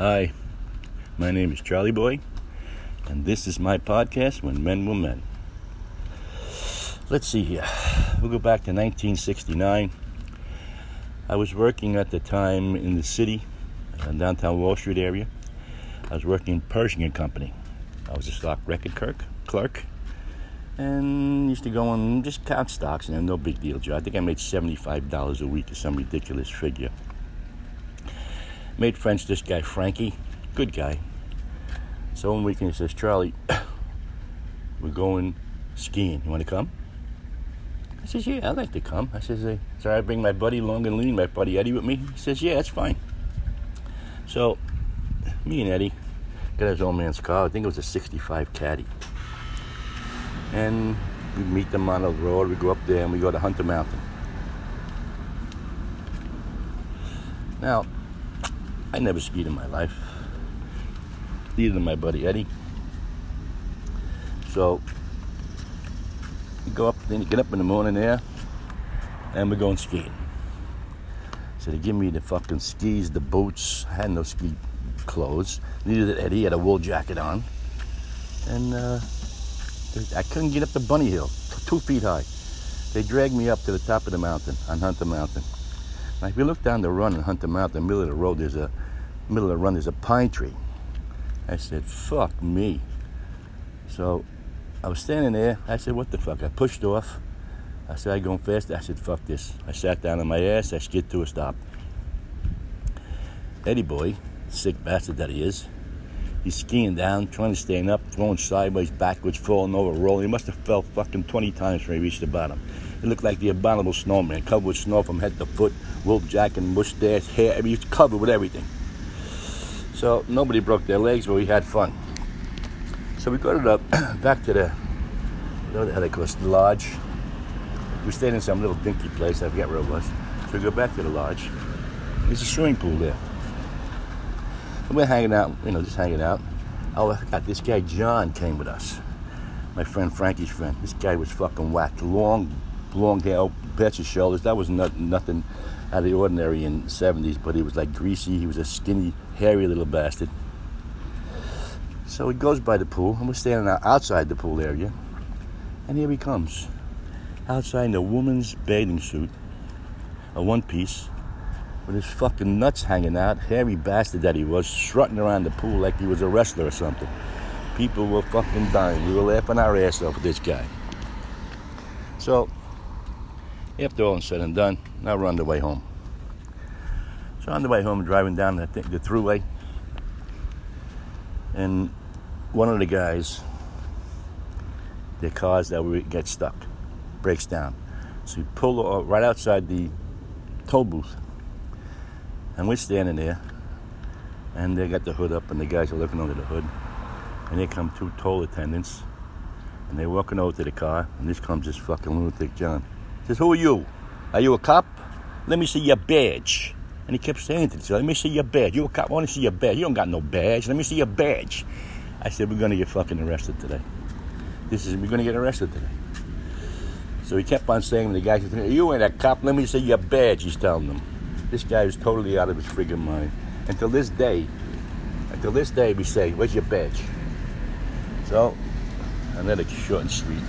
Hi, my name is Charlie Boy, and this is my podcast, When Men Were Men. Let's see here. We'll go back to 1969. I was working at the time in the city, uh, downtown Wall Street area. I was working in Pershing Company. I was a stock record clerk, clerk, and used to go and just count stocks, and no big deal, Joe. I think I made $75 a week or some ridiculous figure. Made friends with this guy, Frankie. Good guy. So one weekend he says, Charlie, we're going skiing. You want to come? I says, yeah, I'd like to come. I says, hey, sorry, I bring my buddy Long and Lean, my buddy Eddie with me. He says, yeah, that's fine. So me and Eddie got his old man's car. I think it was a 65 Caddy. And we meet them on the road. We go up there and we go to Hunter Mountain. Now, I never skied in my life. Neither did my buddy Eddie. So you go up, then you get up in the morning there, and we're going skiing. So they give me the fucking skis, the boots. I had no ski clothes. Neither did Eddie. He had a wool jacket on, and uh, I couldn't get up the bunny hill, two feet high. They dragged me up to the top of the mountain on Hunter Mountain. Now, if you look down the run on Hunter Mountain, middle of the road, there's a middle of the run, there's a pine tree. I said, fuck me. So I was standing there. I said, what the fuck? I pushed off. I said, I'm going fast. I said, fuck this. I sat down on my ass. I skid to a stop. Eddie boy, sick bastard that he is, he's skiing down, trying to stand up, throwing sideways, backwards, falling over, rolling. He must have fell fucking 20 times when he reached the bottom. He looked like the abominable snowman, covered with snow from head to foot, wolf jacket, and mustache, hair. I mean, he was covered with everything. So nobody broke their legs, but we had fun. So we got it up back to the, what the hell they call it, the lodge. We stayed in some little dinky place, I forget where it was. So we go back to the lodge. There's a swimming pool there. And we're hanging out, you know, just hanging out. Oh, I forgot, this guy John came with us. My friend Frankie's friend. This guy was fucking whacked. Long, long hair, his shoulders. That was not, nothing out of the ordinary in the 70s, but he was like greasy. He was a skinny, hairy little bastard. So he goes by the pool, and we're standing outside the pool area. And here he comes. Outside in a woman's bathing suit, a one piece, with his fucking nuts hanging out, hairy bastard that he was, strutting around the pool like he was a wrestler or something. People were fucking dying. We were laughing our ass off with this guy. So, after all is said and done, now we're on the way home. So on the way home, driving down the, the throughway, and one of the guys, the cars that we get stuck, breaks down. So we pull right outside the toll booth, and we're standing there, and they got the hood up, and the guys are looking under the hood, and here come two toll attendants, and they're walking over to the car, and this comes this fucking lunatic John. Says, "Who are you? Are you a cop? Let me see your badge." And he kept saying to himself, Let me see your badge. You a cop? I want to see your badge. You don't got no badge. Let me see your badge. I said, We're going to get fucking arrested today. This is, we're going to get arrested today. So he kept on saying to the guy, You ain't a cop. Let me see your badge, he's telling them. This guy was totally out of his friggin' mind. Until this day, until this day, we say, Where's your badge? So, another short and sweet.